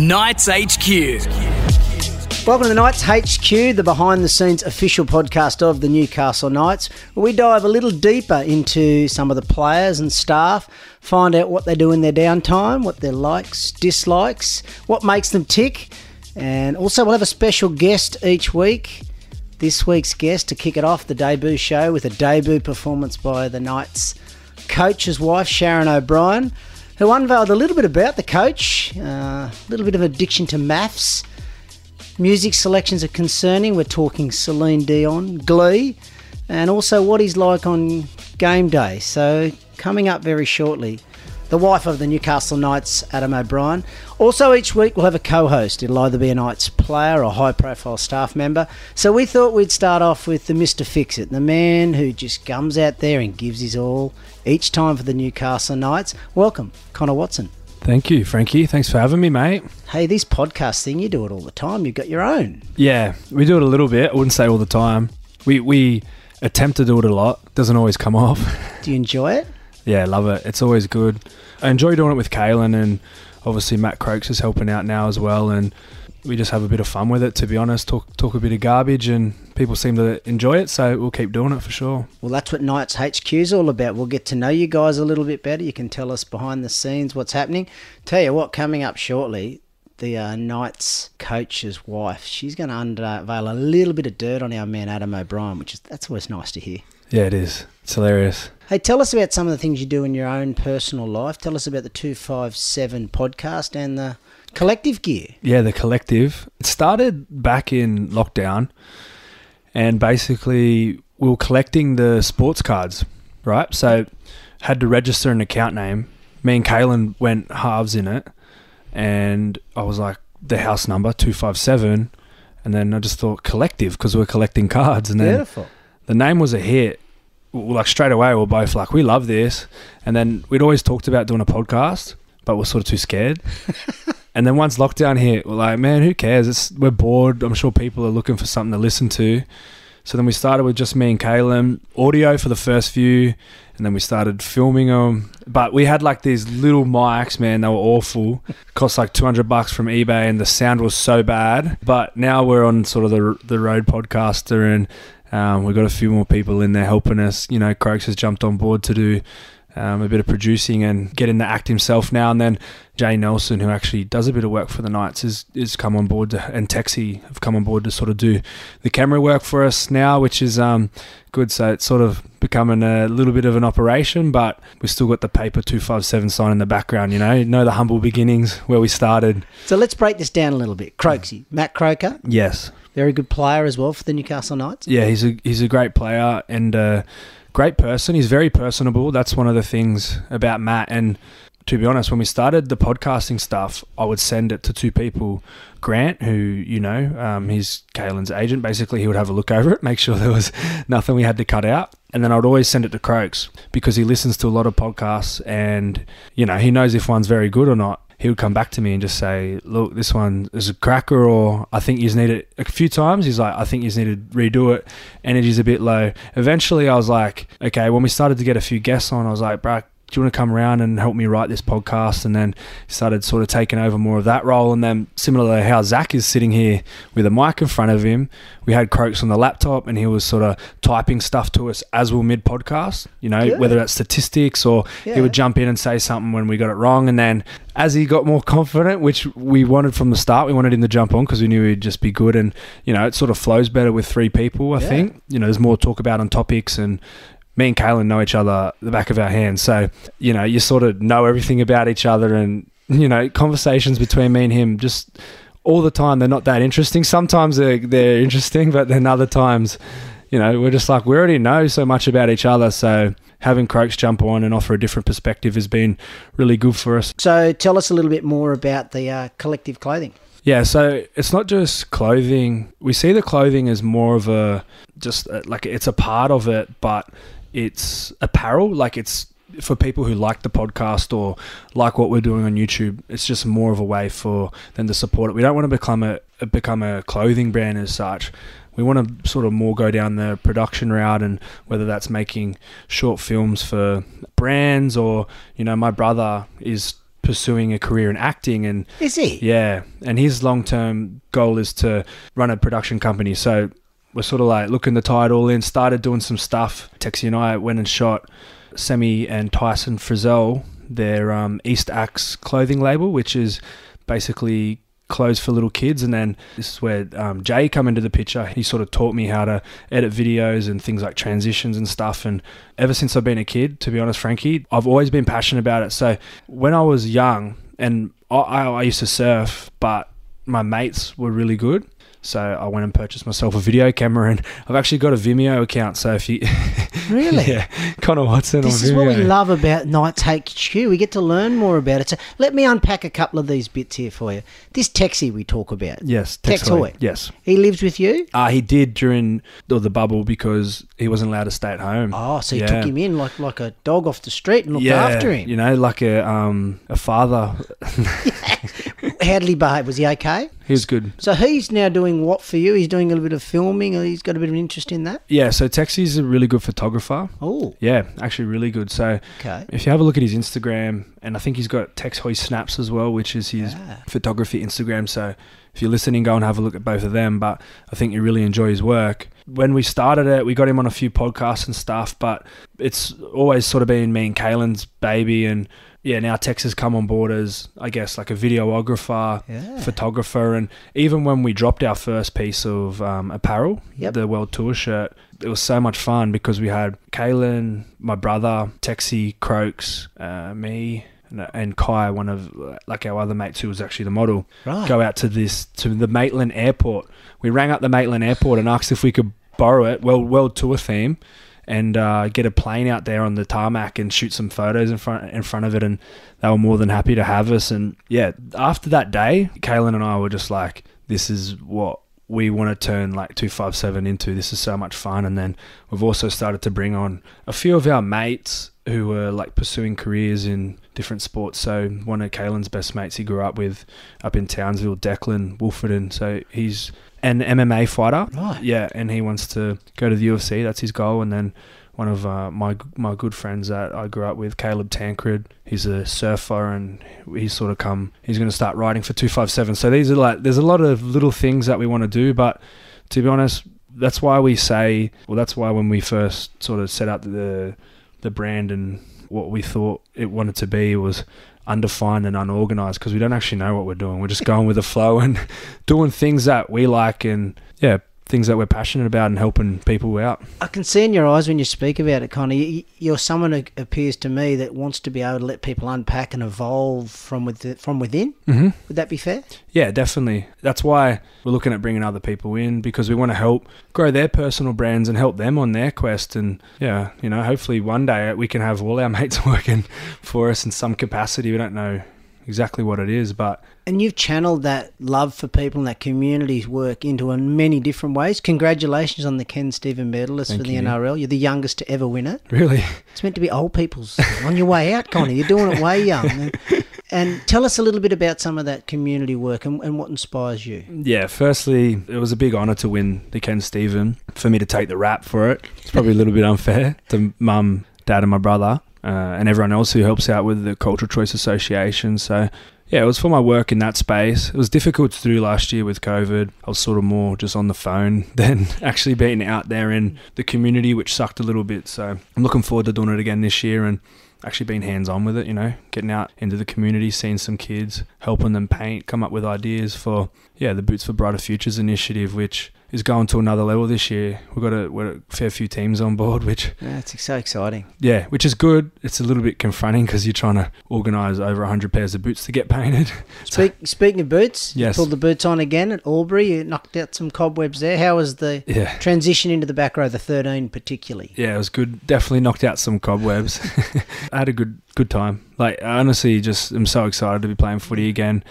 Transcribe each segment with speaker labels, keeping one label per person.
Speaker 1: Knights HQ.
Speaker 2: Welcome to the Knights HQ, the behind the scenes official podcast of the Newcastle Knights, we dive a little deeper into some of the players and staff, find out what they do in their downtime, what their likes, dislikes, what makes them tick, and also we'll have a special guest each week. This week's guest to kick it off, the debut show with a debut performance by the Knights coach's wife, Sharon O'Brien, who unveiled a little bit about the coach, uh, a little bit of addiction to MAFS. Music selections are concerning. We're talking Celine Dion, Glee, and also what he's like on game day. So, coming up very shortly, the wife of the Newcastle Knights, Adam O'Brien. Also, each week we'll have a co host. It'll either be a Knights player or high profile staff member. So, we thought we'd start off with the Mr. Fix It, the man who just comes out there and gives his all each time for the Newcastle Knights. Welcome, Connor Watson.
Speaker 3: Thank you, Frankie. Thanks for having me, mate.
Speaker 2: Hey, this podcast thing, you do it all the time. You've got your own.
Speaker 3: Yeah, we do it a little bit. I wouldn't say all the time. We we attempt to do it a lot. Doesn't always come off.
Speaker 2: Do you enjoy it?
Speaker 3: Yeah, love it. It's always good. I enjoy doing it with Kalyn and obviously Matt Croaks is helping out now as well and we just have a bit of fun with it to be honest. Talk talk a bit of garbage and people seem to enjoy it, so we'll keep doing it for sure.
Speaker 2: Well, that's what Knights HQ is all about. We'll get to know you guys a little bit better. You can tell us behind the scenes what's happening. Tell you what, coming up shortly, the uh, Knights coach's wife, she's going to unveil a little bit of dirt on our man Adam O'Brien, which is that's always nice to hear.
Speaker 3: Yeah, it is. It's hilarious.
Speaker 2: Hey, tell us about some of the things you do in your own personal life. Tell us about the 257 podcast and the collective gear.
Speaker 3: Yeah, the collective. It started back in lockdown and basically we were collecting the sports cards, right? So had to register an account name. Me and Kalyn went halves in it and I was like the house number 257 and then I just thought collective because we are collecting cards and then
Speaker 2: Beautiful.
Speaker 3: the name was a hit. Like straight away, we are both like, we love this. And then we'd always talked about doing a podcast, but we're sort of too scared. and then once lockdown hit, we're like, man, who cares? It's we're bored. I'm sure people are looking for something to listen to. So then we started with just me and Kalyn, audio for the first few, and then we started filming them. But we had like these little mics, man, they were awful. Cost like 200 bucks from eBay, and the sound was so bad. But now we're on sort of the the Rode Podcaster, and um, we've got a few more people in there helping us. You know, Croaks has jumped on board to do um, a bit of producing and get in the act himself now. And then Jay Nelson, who actually does a bit of work for the Knights, is is come on board, to, and Texie have come on board to sort of do the camera work for us now, which is um, good. So it's sort of becoming a little bit of an operation, but we've still got the paper two five seven sign in the background. You know, you know the humble beginnings where we started.
Speaker 2: So let's break this down a little bit. Croaksy, Matt Croker,
Speaker 3: Yes,
Speaker 2: very good player as well for the Newcastle Knights.
Speaker 3: yeah, he's a he's a great player and a great person. He's very personable. That's one of the things about Matt. And to be honest, when we started the podcasting stuff, I would send it to two people. Grant, who you know, um, he's Kalyn's agent. Basically, he would have a look over it, make sure there was nothing we had to cut out, and then I'd always send it to Croaks because he listens to a lot of podcasts, and you know, he knows if one's very good or not he would come back to me and just say, "Look, this one is a cracker," or "I think you just need it." A few times, he's like, "I think you just need to redo it. Energy's a bit low." Eventually, I was like, "Okay." When we started to get a few guests on, I was like, "Bro, do you want to come around and help me write this podcast? And then started sort of taking over more of that role. And then similarly, how Zach is sitting here with a mic in front of him, we had Croaks on the laptop and he was sort of typing stuff to us as we're mid podcast, you know, whether that's statistics or he would jump in and say something when we got it wrong. And then as he got more confident, which we wanted from the start, we wanted him to jump on because we knew he'd just be good. And, you know, it sort of flows better with three people, I
Speaker 2: Yeah.
Speaker 3: think. You know, there's more talk about on topics and me and Kalyn know each other the back of our hands. So, you know, you sort of know everything about each other and, you know, conversations between me and him just all the time, they're not that interesting. Sometimes they're, they're interesting, but then other times, you know, we're just like, we already know so much about each other. So having Croaks jump on and offer a different perspective has been really good for us.
Speaker 2: So tell us a little bit more about the uh, collective clothing.
Speaker 3: Yeah, so it's not just clothing. We see the clothing as more of a just uh, like it's a part of it, but it's apparel. Like it's for people who like the podcast or like what we're doing on YouTube. It's just more of a way for them to support it. We don't want to become a become a clothing brand as such. We want to sort of more go down the production route, and whether that's making short films for brands or you know, my brother is pursuing a career in acting and
Speaker 2: Is he?
Speaker 3: yeah, and his long term goal is to run a production company. So we're sort of like looking the it all in. Started doing some stuff. Texie and I went and shot Semi and Tyson Frizell, their um, East Axe clothing label, which is basically clothes for little kids. And then this is where um, Jay come into the picture. He sort of taught me how to edit videos and things like transitions and stuff. And ever since I've been a kid, to be honest, Frankie, I've always been passionate about it. So when I was young, and I I used to surf, but my mates were really good. So I went and purchased myself a video camera, and I've actually got a Vimeo account. So if you
Speaker 2: Really?
Speaker 3: yeah, Connor Watson
Speaker 2: This
Speaker 3: on
Speaker 2: is what we love about Knights HQ. We get to learn more about it. So let me unpack a couple of these bits here for you. This Texie we talk about.
Speaker 3: Yes,
Speaker 2: Tex. Hoy.
Speaker 3: Yes,
Speaker 2: He lives with you?
Speaker 3: uh, he did during the, the bubble because he wasn't allowed to stay at home.
Speaker 2: Oh, so you
Speaker 3: Yeah.
Speaker 2: took him in like like a dog off the street and looked
Speaker 3: yeah,
Speaker 2: after him.
Speaker 3: You know, like a um a father.
Speaker 2: How did he behave? Was he okay?
Speaker 3: He was good.
Speaker 2: So he's now doing what for you? He's doing a little bit of filming. Or he's got a bit of an interest in that.
Speaker 3: Yeah, so Texie's a really good photographer.
Speaker 2: Oh,
Speaker 3: Yeah, actually really good. So
Speaker 2: okay.
Speaker 3: if you have a look at his Instagram, and I think he's got Tex Hoy Snaps as well, which is his
Speaker 2: Ah.
Speaker 3: photography Instagram. So if you're listening, go and have a look at both of them. But I think you really enjoy his work. When we started it, we got him on a few podcasts and stuff, but it's always sort of been me and Kalyn's baby. And yeah, now Tex has come on board as, I guess, like a videographer,
Speaker 2: Yeah.
Speaker 3: photographer. And even when we dropped our first piece of um, apparel,
Speaker 2: Yep.
Speaker 3: the World Tour shirt, it was so much fun because we had Kalyn, my brother, Texie, Croaks, uh, me, and, Kai, one of like our other mates who was actually the model,
Speaker 2: Right.
Speaker 3: go out to this to the Maitland Airport. We rang up the Maitland Airport and asked if we could borrow it, well, World Tour theme, and uh, get a plane out there on the tarmac and shoot some photos in front in front of it. And they were more than happy to have us. And yeah, after that day, Kalyn and I were just like, this is what we want to turn like 257 into. This is so much fun. And then we've also started to bring on a few of our mates who were like pursuing careers in different sports. So one of Kalyn's best mates he grew up with up in Townsville, Declan Wolferton. So he's an MMA fighter.
Speaker 2: Right.
Speaker 3: Yeah, and he wants to go to the UFC. That's his goal. And then one of uh, my my good friends that I grew up with, Caleb Tancred. He's a surfer, and he's sort of come. He's going to start riding for two five seven. So these are like there's a lot of little things that we want to do, but to be honest, that's why we say. Well, that's why when we first sort of set up the the brand and what we thought it wanted to be was undefined and unorganized because we don't actually know what we're doing. We're just going with the flow and doing things that we like and yeah, things that we're passionate about and helping people out.
Speaker 2: I can see in your eyes when you speak about it, Connor. you- You're someone who appears to me that wants to be able to let people unpack and evolve from with from within.
Speaker 3: Mm-hmm.
Speaker 2: Would that be fair?
Speaker 3: Yeah, definitely. That's why we're looking at bringing other people in because we want to help grow their personal brands and help them on their quest. And yeah, you know, hopefully one day we can have all our mates working for us in some capacity. We don't know exactly what it is, but
Speaker 2: And you've channeled that love for people and that community's work into in many different ways. Congratulations on the Ken Stephen medalist
Speaker 3: Thank
Speaker 2: for the
Speaker 3: you.
Speaker 2: NRL. You're the youngest to ever win it.
Speaker 3: really,
Speaker 2: It's meant to be old people's on your way out, Connor. You're doing it way young. And, and tell us a little bit about some of that community work and, and what inspires you.
Speaker 3: Yeah, firstly, it was a big honour to win the Ken Stephen. For me to take the rap for it, it's probably a little bit unfair to mum, dad, and my brother, uh, and everyone else who helps out with the Cultural Choice Association. So, yeah, it was for my work in that space. It was difficult to do last year with COVID. I was sort of more just on the phone than actually being out there in the community, which sucked a little bit. So, I'm looking forward to doing it again this year and actually being hands on with it, you know, getting out into the community, seeing some kids, helping them paint, come up with ideas for, yeah, the Boots for Brighter Futures initiative, which is going to another level this year. We've got a, we're a fair few teams on board, which,
Speaker 2: Yeah, it's so exciting.
Speaker 3: yeah, which is good. It's a little bit confronting because you're trying to organise over 100 pairs of boots to get painted.
Speaker 2: Speak, speaking of boots,
Speaker 3: Yes.
Speaker 2: you pulled the boots on again at Albury. You knocked out some cobwebs there. How was the
Speaker 3: yeah.
Speaker 2: transition into the back row, the 13 particularly?
Speaker 3: Yeah, it was good. Definitely knocked out some cobwebs. I had a good good time. Like I honestly, just I'm so excited to be playing footy again.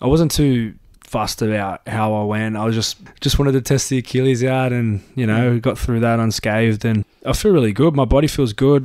Speaker 3: I wasn't too fussed about how I went. I was just just wanted to test the Achilles out, and you know, mm. got through that unscathed. And I feel really good. My body feels good.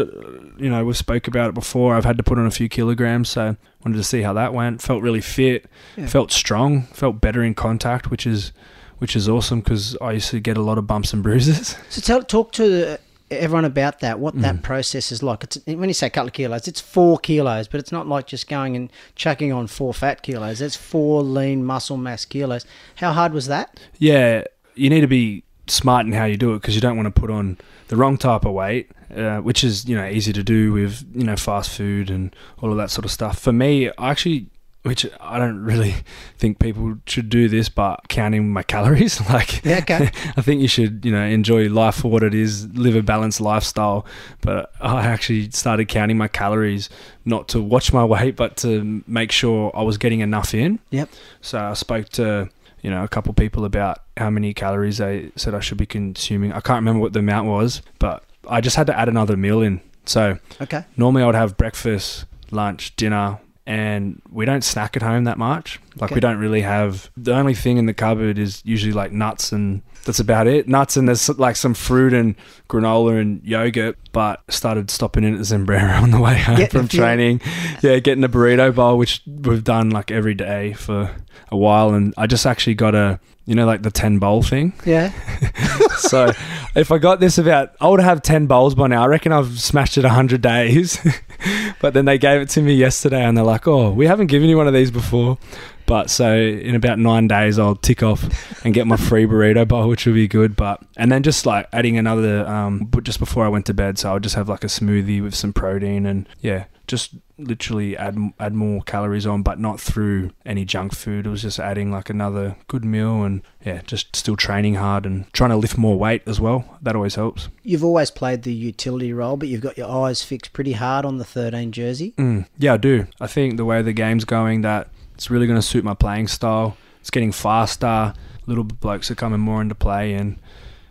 Speaker 3: You know, we spoke about it before. I've had to put on a few kilograms, so wanted to see how that went. Felt really fit.
Speaker 2: Yeah.
Speaker 3: Felt strong. Felt better in contact, which is which is awesome because I used to get a lot of bumps and bruises.
Speaker 2: So tell, talk to everyone about that, what that process is like. It's when you say a couple of kilos, it's four kilos, but it's not like just going and chucking on four fat kilos. It's four lean muscle mass kilos. How hard was that?
Speaker 3: Yeah, you need to be smart in how you do it because you don't want to put on the wrong type of weight, uh, which is you know easy to do with you know fast food and all of that sort of stuff. For me, I actually. Which I don't really think people should do this, but counting my calories, like
Speaker 2: Yeah, okay.
Speaker 3: I think you should, you know, enjoy life for what it is, live a balanced lifestyle. But I actually started counting my calories, not to watch my weight, but to make sure I was getting enough in.
Speaker 2: Yep.
Speaker 3: So I spoke to, you know, a couple people about how many calories they said I should be consuming. I can't remember what the amount was, but I just had to add another meal in. So
Speaker 2: Okay.
Speaker 3: normally I would have breakfast, lunch, dinner, and we don't snack at home that much. Like
Speaker 2: Okay.
Speaker 3: we don't really have the only thing in the cupboard is usually like nuts and that's about it. Nuts and there's like some fruit and granola and yogurt. But started stopping in at the Zambrero on the way home
Speaker 2: a
Speaker 3: from training. Yeah, getting a burrito bowl, which we've done like every day for a while. And I just actually got a you know like the ten bowl thing
Speaker 2: Yeah.
Speaker 3: so if I got this about, I would have 10 bowls by now. I reckon I've smashed it 100 days. but then they gave it to me yesterday and they're like, oh, we haven't given you one of these before. But so in about nine days, I'll tick off and get my free burrito bowl, which will be good. But and then just like adding another, um, but just before I went to bed, so I'll just have like a smoothie with some protein and yeah, just literally add add more calories on, but not through any junk food. It was just adding like another good meal and yeah, just still training hard and trying to lift more weight as well. That always helps.
Speaker 2: You've always played the utility role, but you've got your eyes fixed pretty hard on the 13 jersey.
Speaker 3: Mm, yeah, I do. I think the way the game's going, that it's really going to suit my playing style. It's getting faster. Little blokes are coming more into play, and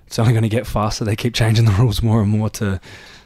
Speaker 3: it's only going to get faster. They keep changing the rules more and more to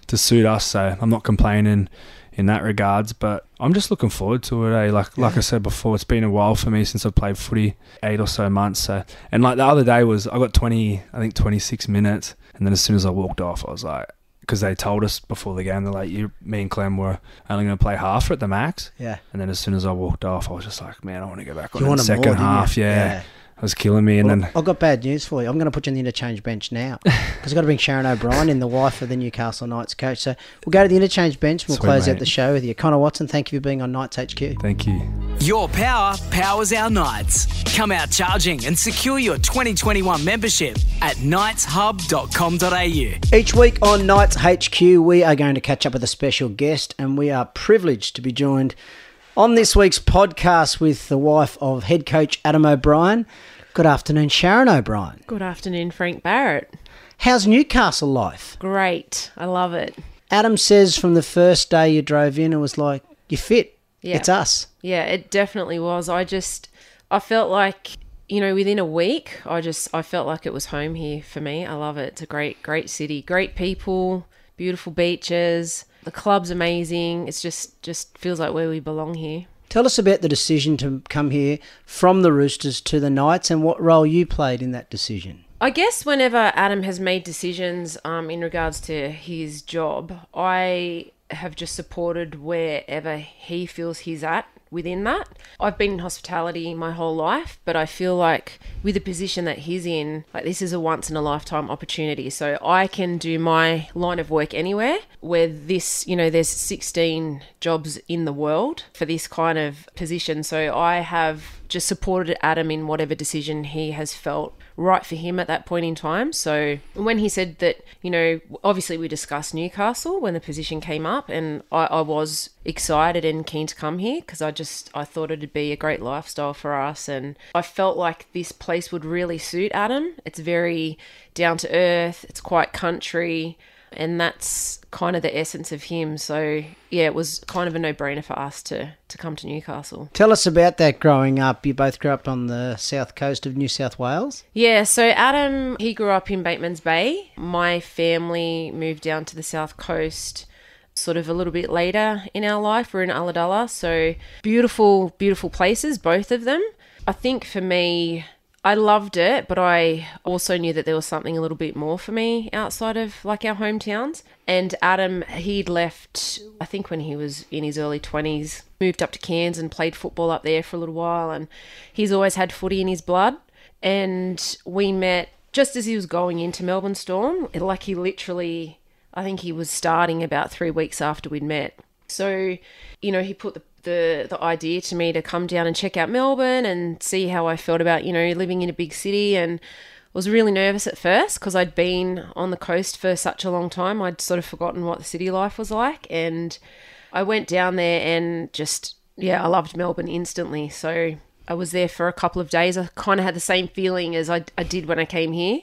Speaker 3: to suit us. So I'm not complaining in that regards, but I'm just looking forward to it. Eh? Like like I said before, it's been a while for me since I've played footy, eight or so months. So and like the other day was I got 20, I think 26 minutes, and then as soon as I walked off, I was like. Because they told us before the game, they're like, "You, me and Clem were only going to play half at the max."
Speaker 2: Yeah.
Speaker 3: And then as soon as I walked off, I was just like, man, I want to go back on
Speaker 2: You
Speaker 3: in the
Speaker 2: want 'em
Speaker 3: second
Speaker 2: more,
Speaker 3: half. Yeah, it was killing me. And
Speaker 2: Well,
Speaker 3: then
Speaker 2: I've got bad news for you. I'm going to put you on the interchange bench now because I've got to bring Sharon O'Brien in, the wife of the Newcastle Knights coach. So we'll go to the interchange bench and we'll
Speaker 3: Sweet,
Speaker 2: close out the show with you. Connor Watson, thank you for being on Knights HQ.
Speaker 3: thank you.
Speaker 1: Your power powers our Knights. Come out charging and secure your 2021 membership at knightshub.com.au.
Speaker 2: Each week on Knights HQ, we are going to catch up with a special guest, and we are privileged to be joined on this week's podcast with the wife of head coach Adam O'Brien. Good afternoon, Sharon O'Brien.
Speaker 4: Good afternoon, Frank Barrett.
Speaker 2: How's Newcastle life?
Speaker 4: Great. I love it.
Speaker 2: Adam says from the first day you drove in, it was like, you're fit.
Speaker 4: Yeah.
Speaker 2: It's us.
Speaker 4: Yeah, it definitely was. I just, I felt like, you know, within a week, I just, I felt like it was home here for me. I love it. It's a great, great city, great people, beautiful beaches. The club's amazing. It's just, just feels like where we belong here.
Speaker 2: Tell us about the decision to come here from the Roosters to the Knights and what role you played in that decision.
Speaker 4: I guess whenever Adam has made decisions um, in regards to his job, I have just supported wherever he feels he's at within that. I've been in hospitality my whole life, but I feel like with the position that he's in, like this is a once in a lifetime opportunity. So I can do my line of work anywhere where this, you know, there's 16 jobs in the world for this kind of position. So I have just supported Adam in whatever decision he has felt right for him at that point in time. So when he said that, you know, obviously we discussed Newcastle when the position came up, and I, I was excited and keen to come here because I just I thought it'd be a great lifestyle for us, and I felt like this place would really suit Adam. It's very down to earth. It's quite country. And that's kind of the essence of him. So yeah, it was kind of a no-brainer for us to to come to Newcastle.
Speaker 2: Tell us about that growing up. You both grew up on the south coast of New South Wales.
Speaker 4: Yeah, so Adam, he grew up in Bateman's Bay. My family moved down to the south coast sort of a little bit later in our life. We're in Ulladulla, so beautiful, beautiful places, both of them. I think for me, I loved it, but I also knew that there was something a little bit more for me outside of like our hometowns. And Adam, he'd left, I think when he was in his early 20s, moved up to Cairns and played football up there for a little while. And he's always had footy in his blood. And we met just as he was going into Melbourne Storm. Like he literally I think he was starting about three weeks after we'd met. So, you know, he put the, the, the idea to me to come down and check out Melbourne and see how I felt about, you know, living in a big city. And was really nervous at first because I'd been on the coast for such a long time. I'd sort of forgotten what the city life was like. And I went down there and just, yeah, I loved Melbourne instantly. So I was there for a couple of days. I kind of had the same feeling as I, I did when I came here.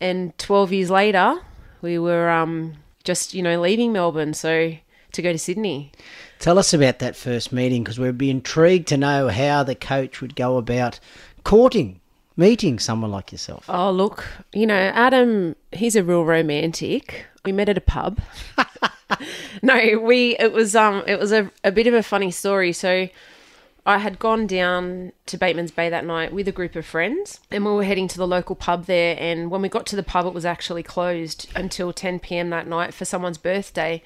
Speaker 4: And 12 years later, we were um, just, you know, leaving Melbourne. So to go to Sydney.
Speaker 2: Tell us about that first meeting because we'd be intrigued to know how the coach would go about courting, meeting someone like yourself.
Speaker 4: Oh, look, you know, Adam, he's a real romantic. We met at a pub. no, we it was um it was a, a bit of a funny story. So I had gone down to Bateman's Bay that night with a group of friends, and we were heading to the local pub there. And when we got to the pub, it was actually closed until 10 p.m. that night for someone's birthday.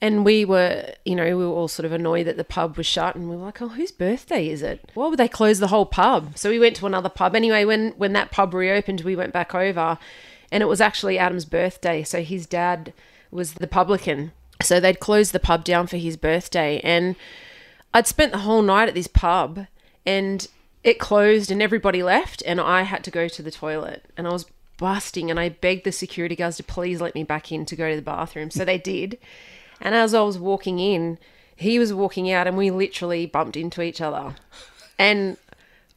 Speaker 4: And we were, you know, we were all sort of annoyed that the pub was shut, and we were like, "Oh, whose birthday is it? Why would they close the whole pub?" So we went to another pub. Anyway, when when that pub reopened, we went back over, and it was actually Adam's birthday. So his dad was the publican, so they'd closed the pub down for his birthday, and I'd spent the whole night at this pub, and it closed, and everybody left, and I had to go to the toilet, and I was busting, and I begged the security guards to please let me back in to go to the bathroom, so they did. And as I was walking in, he was walking out, and we literally bumped into each other. And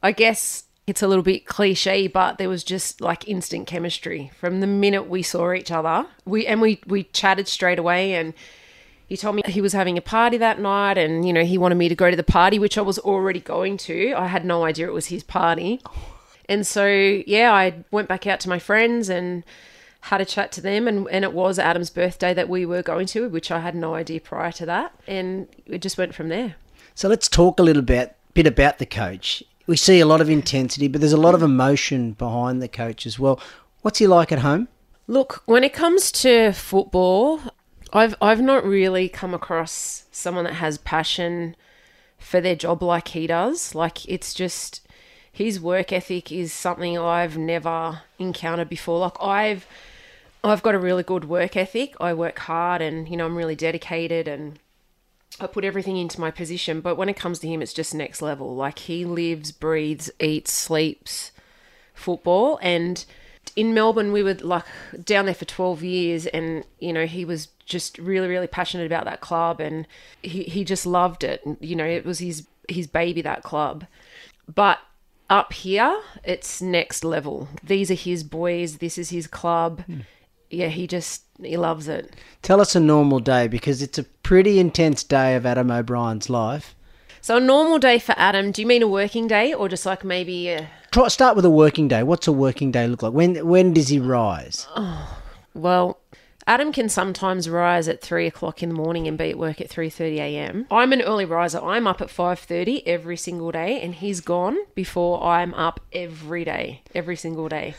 Speaker 4: I guess it's a little bit cliche, but there was just like instant chemistry from the minute we saw each other. We and we we chatted straight away, and he told me he was having a party that night, and you know he wanted me to go to the party, which I was already going to. I had no idea it was his party, and so yeah, I went back out to my friends and had a chat to them and, and it was Adam's birthday that we were going to, which I had no idea prior to that. And it just went from there.
Speaker 2: So let's talk a little bit bit about the coach. We see a lot of intensity, but there's a lot of emotion behind the coach as well. What's he like at home?
Speaker 4: Look, when it comes to football, I've I've not really come across someone that has passion for their job like he does. Like it's just his work ethic is something I've never encountered before. Like I've I've got a really good work ethic. I work hard and, you know, I'm really dedicated and I put everything into my position. But when it comes to him, it's just next level. Like he lives, breathes, eats, sleeps football. And in Melbourne, we were like down there for 12 years and, you know, he was just really, really passionate about that club and he, he just loved it. And, You know, it was his, his baby, that club. But up here, it's next level. These are his boys. This is his club. Mm yeah, he just he loves it.
Speaker 2: Tell us a normal day because it's a pretty intense day of Adam O'Brien's life.
Speaker 4: So a normal day for Adam, do you mean a working day or just like maybe a...
Speaker 2: Try, start with a working day. What's a working day look like? When when does he rise?
Speaker 4: Oh, well, Adam can sometimes rise at three o'clock in the morning and be at work at three thirty a.m. I'm an early riser. I'm up at five thirty every single day, and he's gone before I'm up every day, every single day.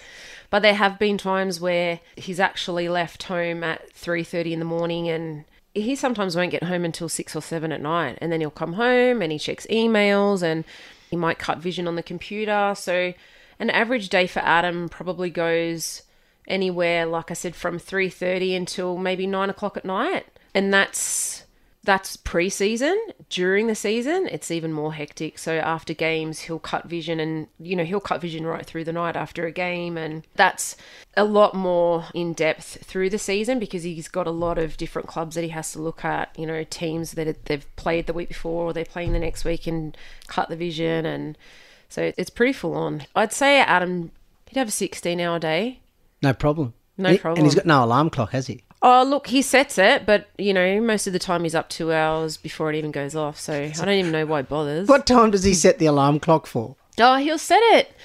Speaker 4: But there have been times where he's actually left home at 3:30 in the morning and he sometimes won't get home until 6 or 7 at night and then he'll come home and he checks emails and he might cut vision on the computer. So an average day for Adam probably goes anywhere like I said from 3:30 until maybe 9 o'clock at night. And that's that's pre-season. During the season it's even more hectic. So after games he'll cut vision and you know he'll cut vision right through the night after a game. And that's a lot more in depth through the season because he's got a lot of different clubs that he has to look at you know teams that they've played the week before or they're playing the next week and cut the vision. And so it's pretty full on. I'd say adam he'd have a 16 hour day.
Speaker 2: No problem.
Speaker 4: No problem
Speaker 2: and he's got no alarm clock has he
Speaker 4: Oh, look, he sets it, but you know, most of the time he's up two hours before it even goes off. So I don't even know why he bothers.
Speaker 2: What time does he set the alarm clock for?
Speaker 4: Oh, he'll set it.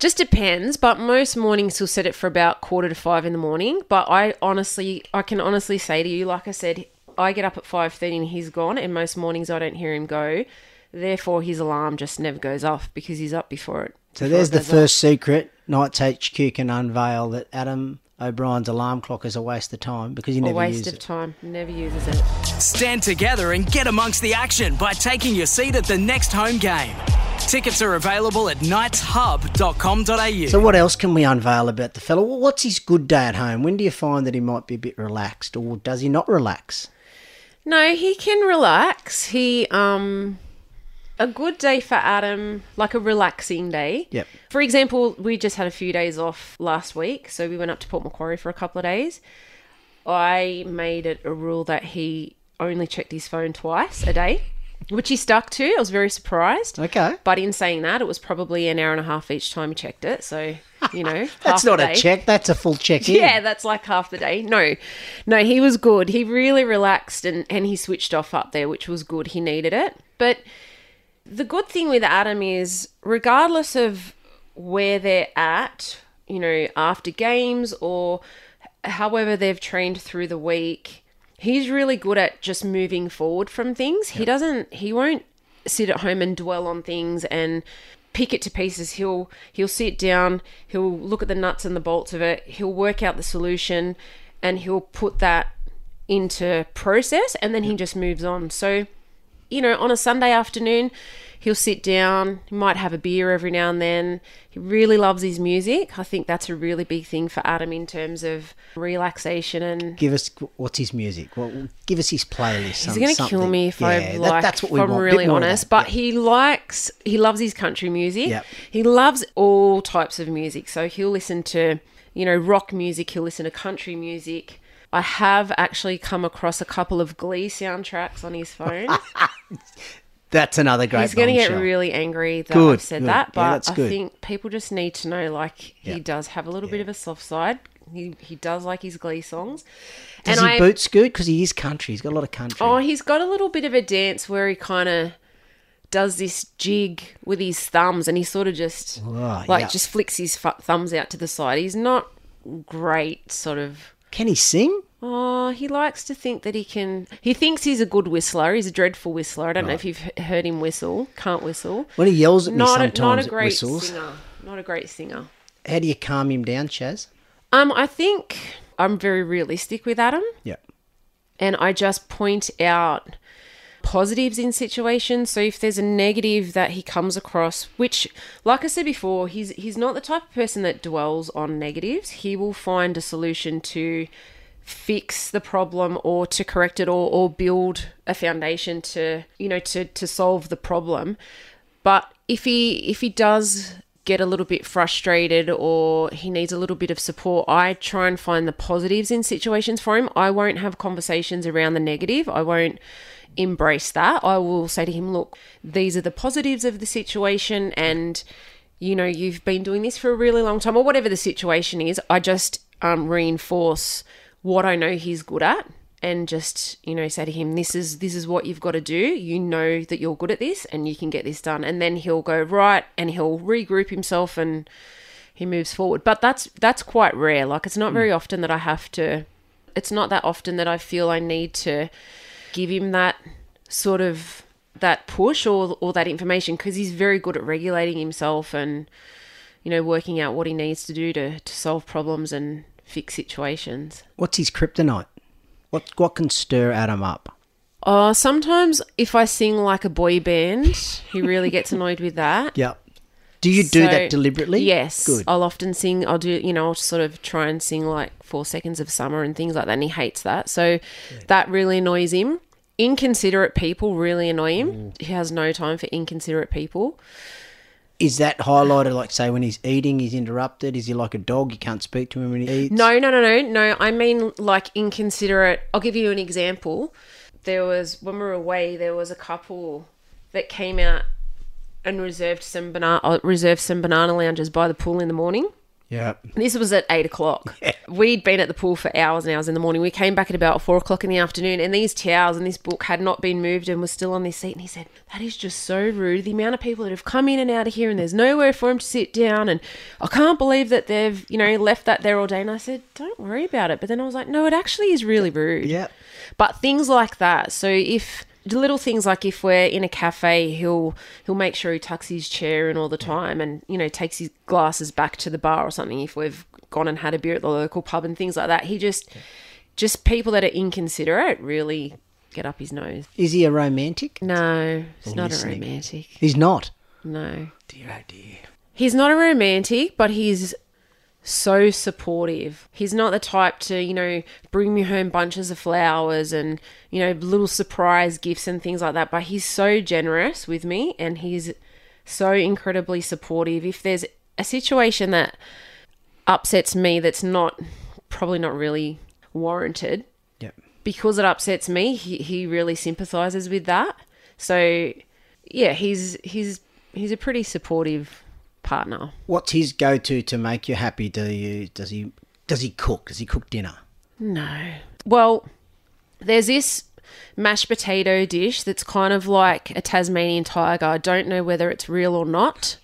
Speaker 4: Just depends, but most mornings he'll set it for about quarter to five in the morning. But I honestly, I can honestly say to you, like I said, I get up at five thirty and he's gone, and most mornings I don't hear him go. Therefore, his alarm just never goes off because he's up before it.
Speaker 2: So
Speaker 4: before
Speaker 2: there's
Speaker 4: it
Speaker 2: the first secret Knights HQ can unveil that Adam O'Brien's alarm clock is a waste of time because he
Speaker 4: off.
Speaker 2: never
Speaker 4: A waste
Speaker 2: uses
Speaker 4: of
Speaker 2: it.
Speaker 4: time. Never uses it.
Speaker 1: Stand together and get amongst the action by taking your seat at the next home game. Tickets are available at knightshub.com.au.
Speaker 2: So, what else can we unveil about the fellow? What's his good day at home? When do you find that he might be a bit relaxed, or does he not relax?
Speaker 4: No, he can relax. He um a good day for Adam, like a relaxing day.
Speaker 2: Yep.
Speaker 4: For example, we just had a few days off last week, so we went up to Port Macquarie for a couple of days. I made it a rule that he only checked his phone twice a day, which he stuck to. I was very surprised.
Speaker 2: Okay.
Speaker 4: But in saying that, it was probably an hour and a half each time he checked it. So, you know,
Speaker 2: That's not a check. That's a full check in.
Speaker 4: Yeah, that's like half the day. No, no, he was good. He really relaxed and, and he switched off up there, which was good. He needed it. But the good thing with Adam is, regardless of where they're at, you know, after games or however they've trained through the week, he's really good at just moving forward from things. He doesn't, he won't sit at home and dwell on things and pick it to pieces. He'll he'll sit down, he'll look at the nuts and the bolts of it, he'll work out the solution, and he'll put that into process, and then he just moves on. So, you know, on a Sunday afternoon, he'll sit down, he might have a beer every now and then. He really loves his music. I think that's a really big thing for Adam in terms of relaxation and
Speaker 2: Give us what's his music? Well, give us his playlist.
Speaker 4: He's going to kill me if
Speaker 2: Yeah,
Speaker 4: I
Speaker 2: that-
Speaker 4: like.
Speaker 2: that's what we
Speaker 4: if I'm really honest, but
Speaker 2: Yeah.
Speaker 4: he likes he loves his country music.
Speaker 2: Yep.
Speaker 4: He loves all types of music. So he'll listen to you know rock music. He'll listen to country music. I have actually come across a couple of Glee soundtracks on his phone.
Speaker 2: That's another great.
Speaker 4: He's going to get really angry that
Speaker 2: Good,
Speaker 4: I've said
Speaker 2: good.
Speaker 4: that,
Speaker 2: Yeah,
Speaker 4: but
Speaker 2: that's
Speaker 4: I think people just need to know like he
Speaker 2: Yeah.
Speaker 4: does have a little bit of a soft side. He he does like his Glee songs.
Speaker 2: Does
Speaker 4: and
Speaker 2: he
Speaker 4: I
Speaker 2: boot scoot? Because he is country. He's got a lot of country.
Speaker 4: Oh, he's got a little bit of a dance where he kind of does this jig with his thumbs, and he sort of just
Speaker 2: Oh,
Speaker 4: like
Speaker 2: yeah.
Speaker 4: just flicks his fu- thumbs out to the side. He's not great, sort of.
Speaker 2: Can he sing?
Speaker 4: Oh, he likes to think that he can. He thinks he's a good whistler. He's a dreadful whistler. I don't know if you've heard him whistle. Can't whistle.
Speaker 2: When he yells at me
Speaker 4: Not a, not a great
Speaker 2: whistles.
Speaker 4: singer. Not a great singer.
Speaker 2: How do you calm him down, Chaz?
Speaker 4: Um, I think I'm very realistic with Adam.
Speaker 2: Yeah.
Speaker 4: and I just point out positives in situations. So if there's a negative that he comes across, which, like I said before, he's he's not the type of person that dwells on negatives. He will find a solution to fix the problem or to correct it or, or build a foundation to you know to to solve the problem. But if he if he does get a little bit frustrated or he needs a little bit of support i try and find the positives in situations for him. I won't have conversations around the negative. I won't embrace that. I will say to him look these are the positives of the situation and you know you've been doing this for a really long time or whatever the situation is. I just um, reinforce what i know he's good at and just you know say to him this is this is what you've got to do. You know that you're good at this and you can get this done. And then he'll go right and he'll regroup himself and he moves forward. But that's that's quite rare. Like it's not mm. very often that i have to it's not that often that i feel i need to give him that sort of that push or or that information because he's very good at regulating himself and you know working out what he needs to do to to solve problems and fix situations
Speaker 2: What's his kryptonite? What what can stir Adam up?
Speaker 4: Uh, sometimes if I sing like a boy band, he really gets annoyed with that.
Speaker 2: Yeah. Do you do
Speaker 4: So,
Speaker 2: that deliberately?
Speaker 4: Yes.
Speaker 2: Good.
Speaker 4: I'll often sing, I'll do, you know, I'll sort of try and sing like Four Seconds of Summer and things like that, and he hates that. So that really annoys him. Inconsiderate people really annoy him. He has no time for inconsiderate people.
Speaker 2: Is that highlighted like say when he's eating, he's interrupted? Is he like a dog? You can't speak to him when he eats?
Speaker 4: No, no, no, no, no. I mean, like inconsiderate. I'll give you an example. There was when we were away. There was a couple that came out and reserved some banana uh, reserved some banana lounges by the pool in the morning.
Speaker 2: Yeah.
Speaker 4: This was at eight o'clock. We'd been at the pool for hours and hours in the morning. We came back at about four o'clock in the afternoon, and these towels and this book had not been moved and was still on this seat. And he said, "That is just so rude. The amount of people that have come in and out of here, and there's nowhere for them to sit down. And I can't believe that they've, you know, left that there all day." And I said, "Don't worry about it." But then I was like, "No, it actually is really rude."
Speaker 2: Yeah.
Speaker 4: But things like that. So if little things like if we're in a cafe, he'll he'll make sure he tucks his chair in all the time, and you know takes his glasses back to the bar or something. If we've gone and had a beer at the local pub and things like that, he just just people that are inconsiderate really get up his nose.
Speaker 2: Is he a romantic?
Speaker 4: No, it's not a
Speaker 2: listening.
Speaker 4: romantic.
Speaker 2: He's not.
Speaker 4: No.
Speaker 2: Dear, oh dear.
Speaker 4: He's not a romantic, but he's so supportive. He's not the type to, you know, bring me home bunches of flowers and, you know, little surprise gifts and things like that. But he's so generous with me and he's so incredibly supportive. If there's a situation that upsets me that's not probably not really warranted,
Speaker 2: Yep.
Speaker 4: because it upsets me, he, he really sympathizes with that. So yeah, he's he's he's a pretty supportive partner.
Speaker 2: What's his go-to to make you happy? Do you does he does he cook? Does he cook dinner?
Speaker 4: No. Well, there's this mashed potato dish that's kind of like a Tasmanian tiger. I don't know whether it's real or not,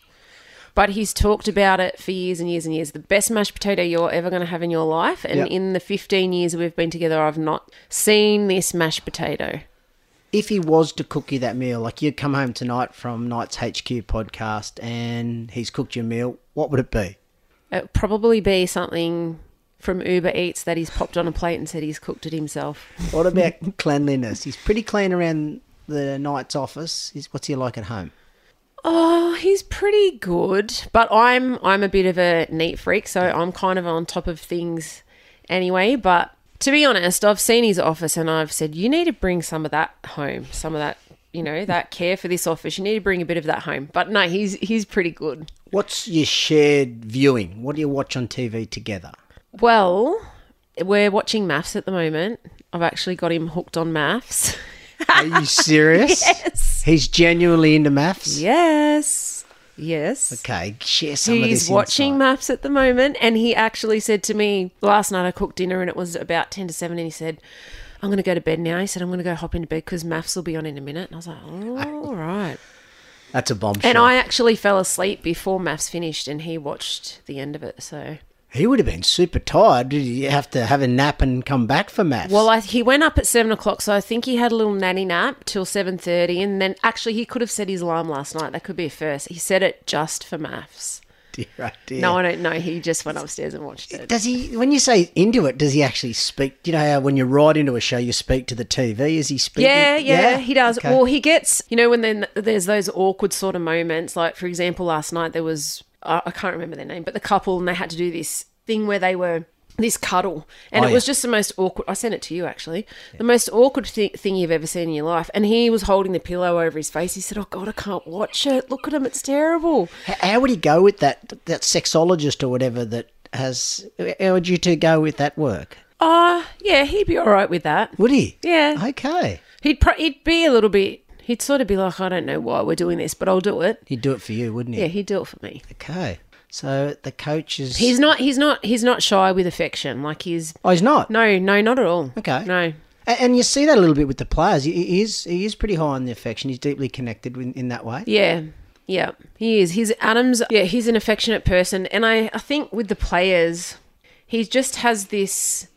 Speaker 4: but he's talked about it for years and years and years. The best mashed potato you're ever going to have in your life. And
Speaker 2: Yep.
Speaker 4: in the 15 years we've been together, I've not seen this mashed potato.
Speaker 2: If he was to cook you that meal, like you come home tonight from Knights HQ podcast and he's cooked you a meal, what would it be?
Speaker 4: It probably be something from Uber Eats that he's popped on a plate and said he's cooked it himself.
Speaker 2: What about cleanliness? He's pretty clean around the Knights office. He's, what's he like at home?
Speaker 4: Oh, he's pretty good, but I'm I'm a bit of a neat freak, so I'm kind of on top of things anyway. But to be honest, I've seen his office and I've said you need to bring some of that home, some of that you know that care for this office. You need to bring a bit of that home. But no, he's he's pretty good.
Speaker 2: What's your shared viewing? What do you watch on TV together?
Speaker 4: Well, we're watching MAFS at the moment. I've actually got him hooked on MAFS.
Speaker 2: Are you serious?
Speaker 4: yes.
Speaker 2: He's genuinely into MAFS?
Speaker 4: Yes. Yes.
Speaker 2: Okay, share some of this
Speaker 4: He's watching
Speaker 2: insight.
Speaker 4: MAFS at the moment, and he actually said to me last night. I cooked dinner, and it was about ten to seven, and he said, "I'm going to go to bed now." He said, "I'm going to go hop into bed because MAFS will be on in a minute." And I was like, "Oh, all right."
Speaker 2: That's a bombshell.
Speaker 4: And I actually fell asleep before MAFS finished, and he watched the end of it. So,
Speaker 2: He would have been super tired. Did he have to have a nap and come back for MAFS?
Speaker 4: well, I, he went up at seven o'clock, so I think he had a little nanny nap till seven thirty, and then actually he could have set his alarm last night. That could be a first. He set it just for MAFS.
Speaker 2: dear, oh dear.
Speaker 4: No, I don't know. He just went upstairs and watched it.
Speaker 2: Does he, when you say into it, does he actually speak? You know how when you ride into a show, you speak to the TV? Is he speaking?
Speaker 4: Yeah, yeah, he does.
Speaker 2: Okay.
Speaker 4: Well, he gets, you know, when then there's those awkward sort of moments. Like, for example, last night there was, I can't remember their name, but the couple and they had to do this thing where they were this cuddle, and
Speaker 2: Oh,
Speaker 4: it was
Speaker 2: yeah.
Speaker 4: just the most awkward. I sent it to you actually. The most awkward thi- thing you've ever seen in your life. And he was holding the pillow over his face. He said, "Oh God, I can't watch it. Look at him. It's terrible."
Speaker 2: How would he go with that, that sexologist or whatever that has, how would you two go with that work?
Speaker 4: Uh yeah, he'd be all right with that.
Speaker 2: Would he?
Speaker 4: Yeah,
Speaker 2: Okay.
Speaker 4: he'd pro- he'd be a little bit. He'd sort of be like, "I don't know why we're doing this, but I'll do it."
Speaker 2: He'd do it for you, wouldn't he?
Speaker 4: Yeah, he'd do it for me.
Speaker 2: Okay. So the coach is.
Speaker 4: He's not. He's not. He's not shy with affection. Like he's.
Speaker 2: Oh, he's not.
Speaker 4: No, no, not at all.
Speaker 2: Okay.
Speaker 4: No.
Speaker 2: A- And you see that a little bit with the players. He- He is he is pretty high on the affection. He's deeply connected in, in that way.
Speaker 4: Yeah. Yeah. He is. He's Adams. Yeah. He's an affectionate person, and I. I think with the players, he just has this.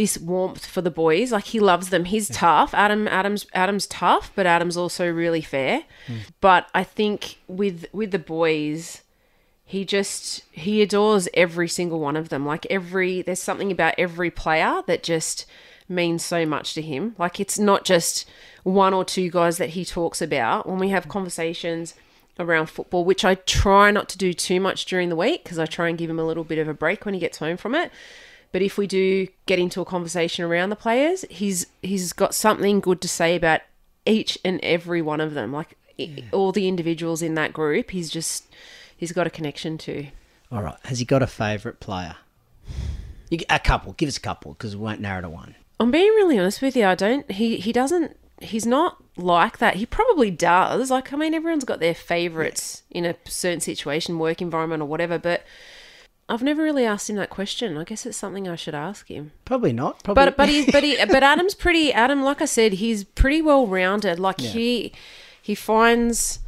Speaker 4: This warmth for the boys, like he loves them. He's tough. Adam, Adam's, Adam's tough, but Adam's also really fair. Hmm. But I think with with the boys, he just he adores every single one of them. Like every there's something about every player that just means so much to him. Like it's not just one or two guys that he talks about. When we have hmm. conversations around football which I try not to do too much during the week because I try and give him a little bit of a break when he gets home from it but if we do get into a conversation around the players he's he's got something good to say about each and every one of them like i all the individuals in that group he's just he's got a connection to
Speaker 2: All right. Has he got a favourite player? You, a couple. Give us a couple because we won't narrow to one.
Speaker 4: i'm being really honest with you i don't he he doesn't he's not like that he probably does like i mean everyone's got their favorites in a certain situation work environment or whatever but i've never really asked him that question. I guess it's something i should ask him.
Speaker 2: Probably not. Probably.
Speaker 4: but but he's but he but Adam's pretty Adam like I said he's pretty well rounded like he he finds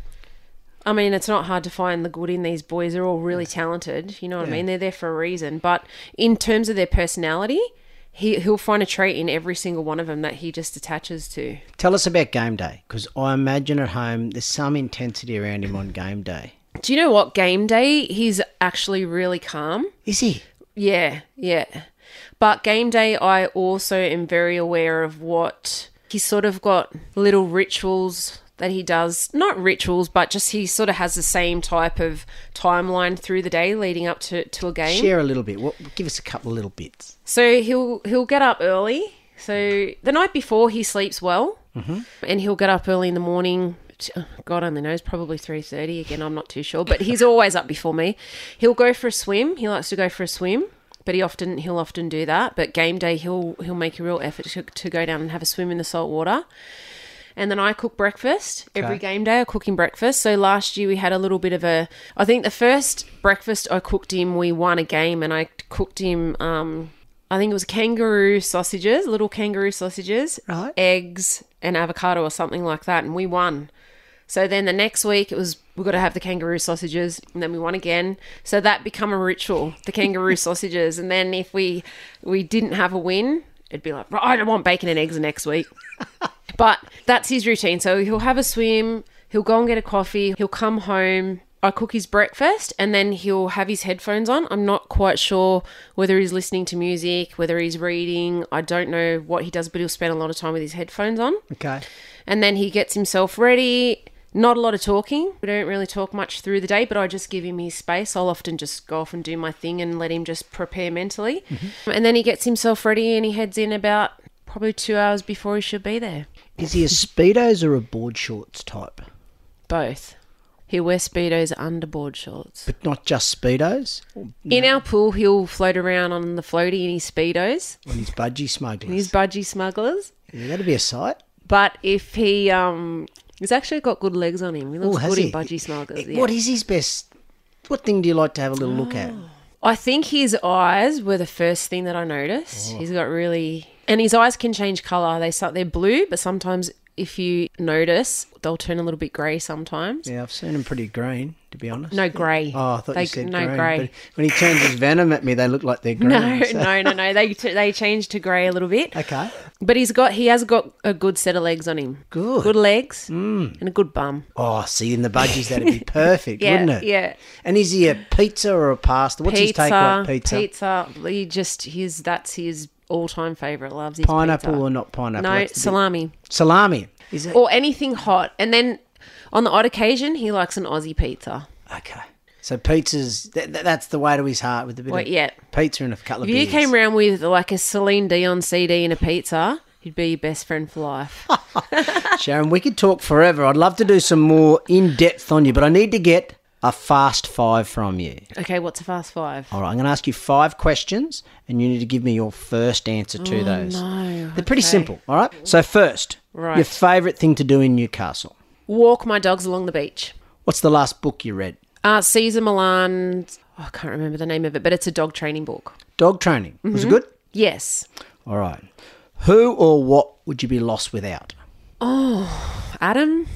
Speaker 4: I mean it's not hard to find the good in these boys. They're all really talented. You know what I mean? They're there for a reason. But in terms of their personality he he'll find a trait in every single one of them that he just attaches to.
Speaker 2: Tell us about game day because I imagine at home there's some intensity around him on game day.
Speaker 4: Do you know what game day he's actually really calm
Speaker 2: Is he?
Speaker 4: Yeah, yeah. But game day, I also am very aware of what he's sort of got little rituals that he does, not rituals, but just he sort of has the same type of timeline through the day leading up to, to a game.
Speaker 2: Share a little bit. What, give us a couple of little bits.
Speaker 4: So he'll he'll get up early. So the night before he sleeps well, mm-hmm. and he'll get up early in the morning. God only knows, probably three thirty. Again, I'm not too sure, but he's always up before me. He'll go for a swim. He likes to go for a swim, but he often he'll often do that. But game day, he'll he'll make a real effort to, to go down and have a swim in the salt water. And then I cook breakfast every
Speaker 2: Okay.
Speaker 4: game day. I cook him breakfast. So last year we had a little bit of a. I think the first breakfast I cooked him, we won a game, and I cooked him. Um, I think it was kangaroo sausages, little kangaroo sausages,
Speaker 2: Right.
Speaker 4: eggs, and avocado or something like that, and we won. So then the next week it was we got to have the kangaroo sausages, and then we won again. So that become a ritual, the kangaroo sausages, and then if we we didn't have a win, it'd be like right, I don't want bacon and eggs next week. But that's his routine. So he'll have a swim, he'll go and get a coffee, he'll come home. I cook his breakfast and then he'll have his headphones on. I'm not quite sure whether he's listening to music, whether he's reading. I don't know what he does, but he'll spend a lot of time with his headphones on.
Speaker 2: Okay.
Speaker 4: And then he gets himself ready. Not a lot of talking. We don't really talk much through the day, but I just give him his space. I'll often just go off and do my thing and let him just prepare mentally. And then he gets himself ready and he heads in about probably two hours before he should be there.
Speaker 2: Is he a speedos or a board shorts type?
Speaker 4: Both. He'll wear speedos under board shorts.
Speaker 2: But not just speedos.
Speaker 4: In our pool, he'll float around on the floaty in his speedos,
Speaker 2: On his budgie smugglers.
Speaker 4: his budgie smugglers.
Speaker 2: yeah, that'd be a sight.
Speaker 4: But if he um, he's actually got good legs on him. He
Speaker 2: Oh,
Speaker 4: looks
Speaker 2: has
Speaker 4: good
Speaker 2: he?
Speaker 4: in budgie smugglers. Yeah.
Speaker 2: What is his best? What thing do you like to have a little look at? Oh.
Speaker 4: I think his eyes were the first thing that I noticed. Oh. He's got really, and his eyes can change color. They start they're blue, but sometimes if you notice, they'll turn a little bit grey sometimes.
Speaker 2: Yeah, I've seen them pretty green, to be honest.
Speaker 4: No grey.
Speaker 2: Oh, I thought
Speaker 4: They-
Speaker 2: you said
Speaker 4: no grey.
Speaker 2: When he turns his venom at me, they look like they're green.
Speaker 4: No,
Speaker 2: so-
Speaker 4: no, no, no. They t- they change to grey a little bit,
Speaker 2: Okay.
Speaker 4: but he's got he has got a good set of legs on him.
Speaker 2: Good.
Speaker 4: good legs mm. and a good bum.
Speaker 2: Oh, see, in the budgies, that'd be perfect,
Speaker 4: Yeah,
Speaker 2: wouldn't it?
Speaker 4: yeah.
Speaker 2: And is he a pizza or a pasta? What's his
Speaker 4: take
Speaker 2: on Pizza.
Speaker 4: pizza. He just his that's his all time favorite. Loves his
Speaker 2: Pineapple
Speaker 4: pizza.
Speaker 2: or not pineapple?
Speaker 4: no
Speaker 2: That's the big-
Speaker 4: salami.
Speaker 2: Salami. Is it?
Speaker 4: or anything hot. And then on the odd occasion, he likes an Aussie pizza.
Speaker 2: Okay. So pizzas, th- th- that's the way to his heart with a bit
Speaker 4: Wait,
Speaker 2: of
Speaker 4: yeah.
Speaker 2: pizza and a couple
Speaker 4: If
Speaker 2: of
Speaker 4: you
Speaker 2: beers.
Speaker 4: came round with like a Celine Dion CD and a pizza, he'd be your best friend for life.
Speaker 2: Sharon, we could talk forever. I'd love to do some more in depth on you, but I need to get a fast five from you.
Speaker 4: okay, what's a fast five?
Speaker 2: All right, I'm going to ask you five questions, and you need to give me your first answer to those.
Speaker 4: Oh, No,
Speaker 2: They're pretty simple. All right. So first,
Speaker 4: Right.
Speaker 2: your favourite thing to do in Newcastle.
Speaker 4: Walk my dogs along the beach.
Speaker 2: What's the last book you read?
Speaker 4: Uh, Cesar Millan. oh, I can't remember the name of it, but it's a dog training book.
Speaker 2: Dog training. Was
Speaker 4: Mm-hmm.
Speaker 2: it good?
Speaker 4: Yes.
Speaker 2: All right. Who or what would you be lost without?
Speaker 4: Oh, Adam,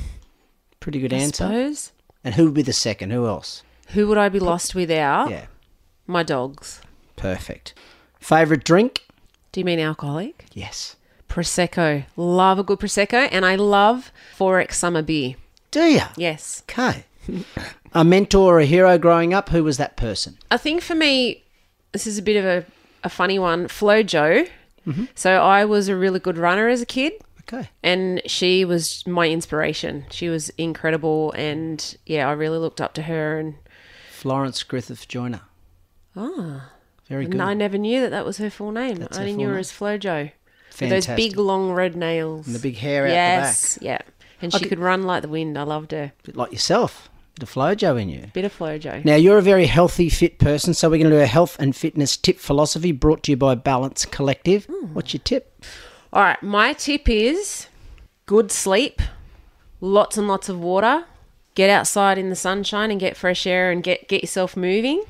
Speaker 2: Pretty good
Speaker 4: I
Speaker 2: answer.
Speaker 4: suppose.
Speaker 2: And who would be the second? Who else?
Speaker 4: Who would I be lost without?
Speaker 2: Yeah.
Speaker 4: My dogs.
Speaker 2: Perfect. Favourite drink?
Speaker 4: Do you mean alcoholic?
Speaker 2: Yes.
Speaker 4: Prosecco. Love a good Prosecco. And I love Forex summer beer.
Speaker 2: Do you?
Speaker 4: Yes.
Speaker 2: Okay. a mentor or a hero growing up, who was that person?
Speaker 4: I think for me, this is a bit of a, a funny one. Flo-Jo. Mm-hmm. So I was a really good runner as a kid.
Speaker 2: Okay.
Speaker 4: And she was my inspiration. She was incredible. And yeah, I really looked up to her. And
Speaker 2: Florence Griffith Joyner.
Speaker 4: ah,
Speaker 2: Very good.
Speaker 4: and I never knew that that was her full name.
Speaker 2: That's
Speaker 4: I only knew her
Speaker 2: name.
Speaker 4: as Flo-Jo. With those big, long red nails.
Speaker 2: And the big hair out the back.
Speaker 4: yes, yeah. And
Speaker 2: I
Speaker 4: she
Speaker 2: could-
Speaker 4: could run like the wind. I loved her.
Speaker 2: back. Like yourself. Bit of Flojo in you.
Speaker 4: Bit of Flo-Jo.
Speaker 2: Now, you're a very healthy, fit person, so we're going to do a health and fitness tip philosophy brought to you by Balance Collective.
Speaker 4: Hmm.
Speaker 2: What's your tip?
Speaker 4: All right, my tip is good sleep, lots and lots of water, get outside in the sunshine and get fresh air and get get yourself moving.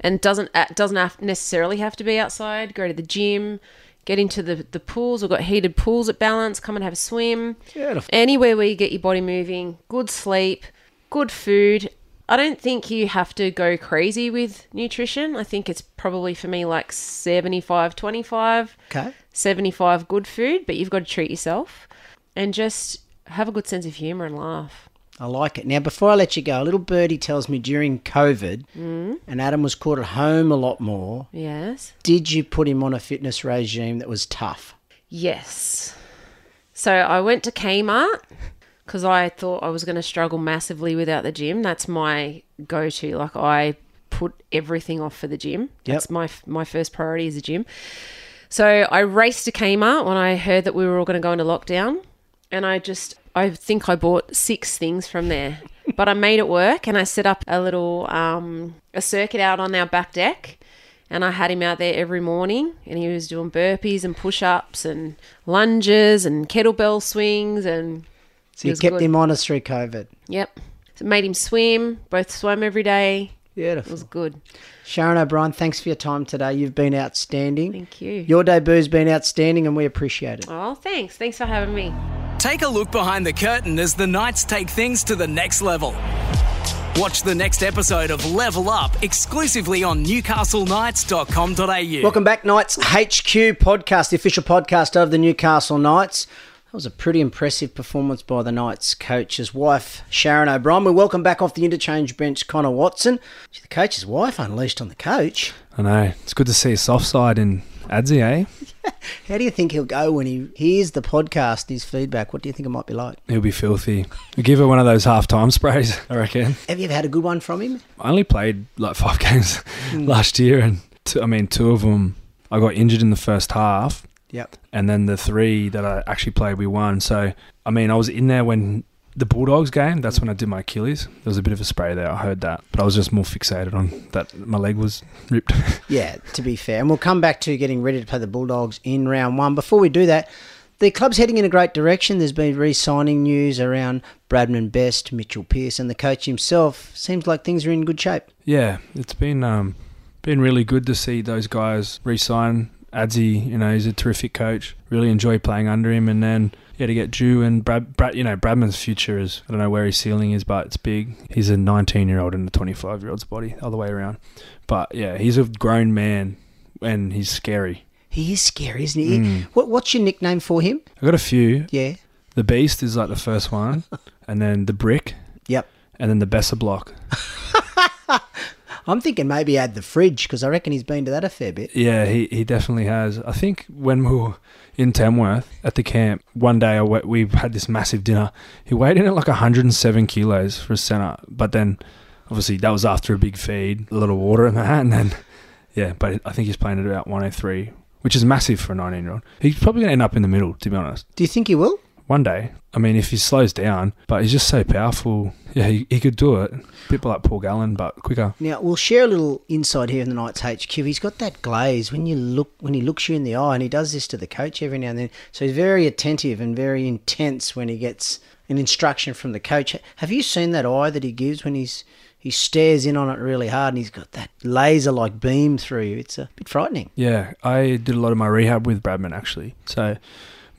Speaker 4: And doesn't uh, doesn't have necessarily have to be outside. Go to the gym, get into the the pools. We've got heated pools at Balance. Come and have a swim.
Speaker 2: Beautiful.
Speaker 4: Anywhere where you get your body moving, good sleep, good food. I don't think you have to go crazy with nutrition. I think it's probably for me like 75 25.
Speaker 2: Okay.
Speaker 4: 75 good food, but you've got to treat yourself and just have a good sense of humour and laugh.
Speaker 2: I like it. Now, before I let you go, a little birdie tells me during COVID,
Speaker 4: Mm.
Speaker 2: and Adam was caught at home a lot more,
Speaker 4: Yes.
Speaker 2: did you put him on a fitness regime that was tough?
Speaker 4: Yes. So I went to Kmart because I thought I was going to struggle massively without the gym. That's my go-to. Like I put everything off for the gym. That's my my first priority is the gym. So I raced to Kmart when I heard that we were all going to go into lockdown, and I just I think I bought six things from there. but I made it work, and I set up a little um, a circuit out on our back deck. And I had him out there every morning, and he was doing burpees and push-ups and lunges and kettlebell swings, and
Speaker 2: So you kept
Speaker 4: good.
Speaker 2: him honest through COVID.
Speaker 4: Yep. So made him swim. Both swam every day. Yeah.
Speaker 2: It
Speaker 4: was good.
Speaker 2: Sharon O'Brien, thanks for your time today. You've been outstanding.
Speaker 4: Thank you.
Speaker 2: Your debut's been outstanding, and we appreciate it.
Speaker 4: oh, thanks. Thanks for having me.
Speaker 1: Take a look behind the curtain as the Knights take things to the next level. Watch the next episode of Level Up exclusively on newcastleknights.com.au.
Speaker 2: Welcome back, Knights HQ podcast, the official podcast of the Newcastle Knights. That was a pretty impressive performance by the Knights coach's wife, Sharon O'Brien. We welcome back off the interchange bench, Connor Watson. The coach's wife unleashed on the coach.
Speaker 3: I know. It's good to see a soft side in Adzi, eh?
Speaker 2: How do you think he'll go when he hears the podcast, his feedback? What do you think it might be like?
Speaker 3: He'll be filthy. Give her one of those half time sprays, I reckon.
Speaker 2: Have you ever had a good one from him?
Speaker 3: I only played like five games last year, and two, I mean, two of them I got injured in the first half,
Speaker 2: Yep.
Speaker 3: and then the three that I actually played, we won. So, I mean, I was in there when the Bulldogs game. That's when I did my Achilles. There was a bit of a spray there. I heard that, but I was just more fixated on that. My leg was ripped.
Speaker 2: Yeah, to be fair. And we'll come back to getting ready to play the Bulldogs in round one. Before we do that, the club's heading in a great direction. There's been re signing news around Bradman Best, Mitchell Pearce, and the coach himself. Seems like things are in good shape.
Speaker 3: yeah, it's been um, been really good to see those guys re-sign. Adzi, you know, he's a terrific coach. Really enjoy playing under him, and then yeah, to get Jew and Brad, Brad, you know, Bradman's future is I don't know where his ceiling is, but it's big. He's a 19 year old in a 25 year old's body, other way around. But yeah, he's a grown man, and he's scary.
Speaker 2: He is scary, isn't he?
Speaker 3: Mm.
Speaker 2: What, what's your nickname for him?
Speaker 3: I got a few.
Speaker 2: Yeah.
Speaker 3: The Beast is like the first one, and then the Brick,
Speaker 2: Yep.
Speaker 3: and then the Besser Block.
Speaker 2: I'm thinking maybe add the fridge because I reckon he's been to that a fair bit.
Speaker 3: Yeah, he, he definitely has. I think when we were in Tamworth at the camp, one day I we had this massive dinner. He weighed in at like 107 kilos for a centre, but then obviously that was after a big feed, a little water in that, and then yeah, but I think he's playing at about 103, which is massive for a 19 year old. He's probably going to end up in the middle, to be honest.
Speaker 2: Do you think he will?
Speaker 3: One day, I mean, if he slows down, but he's just so powerful. Yeah, he, he could do it. People like Paul Gallen, but quicker.
Speaker 2: Now we'll share a little insight here in the Knights HQ. He's got that glaze when you look when he looks you in the eye, and he does this to the coach every now and then. So he's very attentive and very intense when he gets an instruction from the coach. Have you seen that eye that he gives when he's he stares in on it really hard, and he's got that laser like beam through you? It's a bit frightening.
Speaker 3: Yeah, I did a lot of my rehab with Bradman actually. So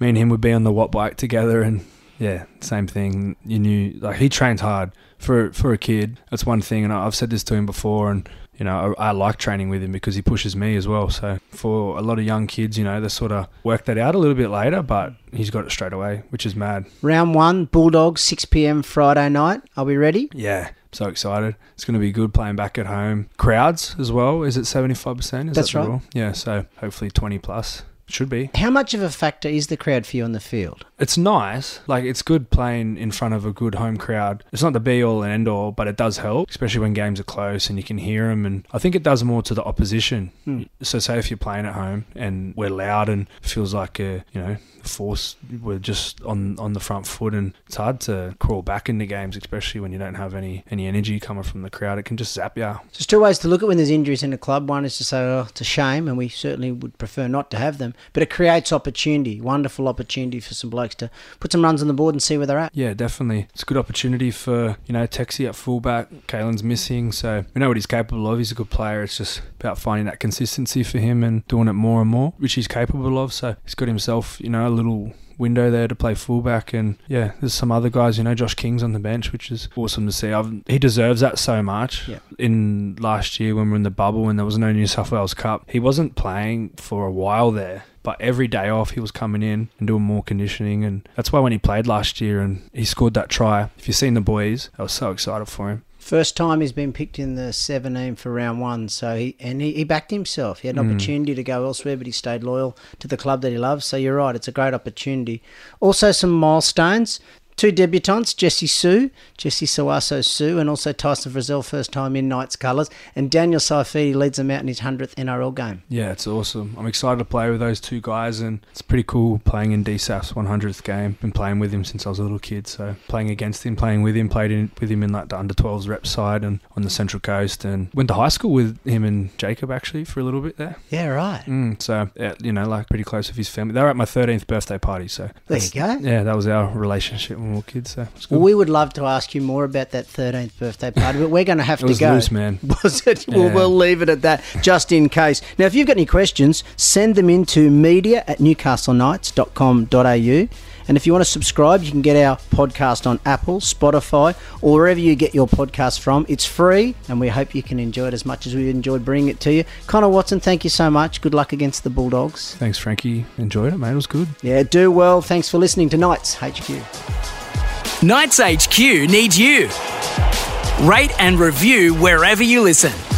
Speaker 3: me and him would be on the watt bike together, and yeah, same thing. You knew like he trains hard for for a kid. That's one thing, and I've said this to him before, and you know I, I like training with him because he pushes me as well. So for a lot of young kids, you know, they sort of work that out a little bit later, but he's got it straight away, which is mad.
Speaker 2: Round one, Bulldogs, six pm Friday night. Are we ready?
Speaker 3: Yeah. So excited! It's going to be good playing back at home. Crowds as well. Is it seventy five percent?
Speaker 2: That's
Speaker 3: that the
Speaker 2: right.
Speaker 3: rule? Yeah. So hopefully twenty plus should be.
Speaker 2: How much of a factor is the crowd for you on the field?
Speaker 3: it's nice. Like it's good playing in front of a good home crowd. It's not the be all and end all, but it does help, especially when games are close and you can hear them. And I think it does more to the opposition. Hmm. So say if you're playing at home and we're loud and feels like a you know force we're just on on the front foot and it's hard to crawl back into games especially when you don't have any any energy coming from the crowd it can just zap you
Speaker 2: There's two ways to look at when there's injuries in a club. One is to say, oh, it's a shame, and we certainly would prefer not to have them. But it creates opportunity, wonderful opportunity for some blokes to put some runs on the board and see where they're at.
Speaker 3: Yeah, definitely. It's a good opportunity for, you know, Texie at fullback. Kalyn's missing, so we know what he's capable of. He's a good player. It's just about finding that consistency for him and doing it more and more, which he's capable of. So he's got himself, you know, a little window there to play fullback and yeah there's some other guys you know Josh King's on the bench which is awesome to see. I've, he deserves that so much.
Speaker 2: Yeah.
Speaker 3: in last year when we were in the bubble and there was no New South Wales Cup he wasn't playing for a while there but every day off he was coming in and doing more conditioning and that's why when he played last year and he scored that try if you've seen the boys I was so excited for him
Speaker 2: First time he's been picked in the 17 for round one, so he and he, he backed himself. He had an hmm. opportunity to go elsewhere, but he stayed loyal to the club that he loves. So you're right, it's a great opportunity. Also, some milestones. Two debutantes, Jesse Sue, Jesse Sawaso Sue, and also Tyson Frizell, first time in Knights colours. And Daniel Saifiti leads them out in his 100th NRL game.
Speaker 3: Yeah, it's awesome. I'm excited to play with those two guys, and it's pretty cool playing in DSAF's 100th game. Been playing with him since I was a little kid, so playing against him, playing with him, played in, with him in like the under 12s rep side and on the Central Coast, and went to high school with him and Jacob actually for a little bit there.
Speaker 2: Yeah, right.
Speaker 3: Mm, so yeah, you know, like pretty close with his family. They were at my 13th birthday party, so
Speaker 2: There you go.
Speaker 3: Yeah, that was our relationship when we kids. So.
Speaker 2: Well, we would love to ask you more about that 13th birthday party, but we're going to have
Speaker 3: it
Speaker 2: to
Speaker 3: was
Speaker 2: go.
Speaker 3: loose, man.
Speaker 2: Was it? Well,
Speaker 3: Yeah.
Speaker 2: we'll leave it at that, just in case. Now, if you've got any questions, send them into media at newcastleknights.com.au. And if you want to subscribe, you can get our podcast on Apple, Spotify, or wherever you get your podcast from. It's free, and we hope you can enjoy it as much as we've enjoyed bringing it to you. Connor Watson, thank you so much. Good luck against the Bulldogs.
Speaker 3: Thanks, Frankie. Enjoyed it, mate. It was good.
Speaker 2: Yeah, do well. Thanks for listening to Knights HQ.
Speaker 1: Knights HQ needs you. Rate and review wherever you listen.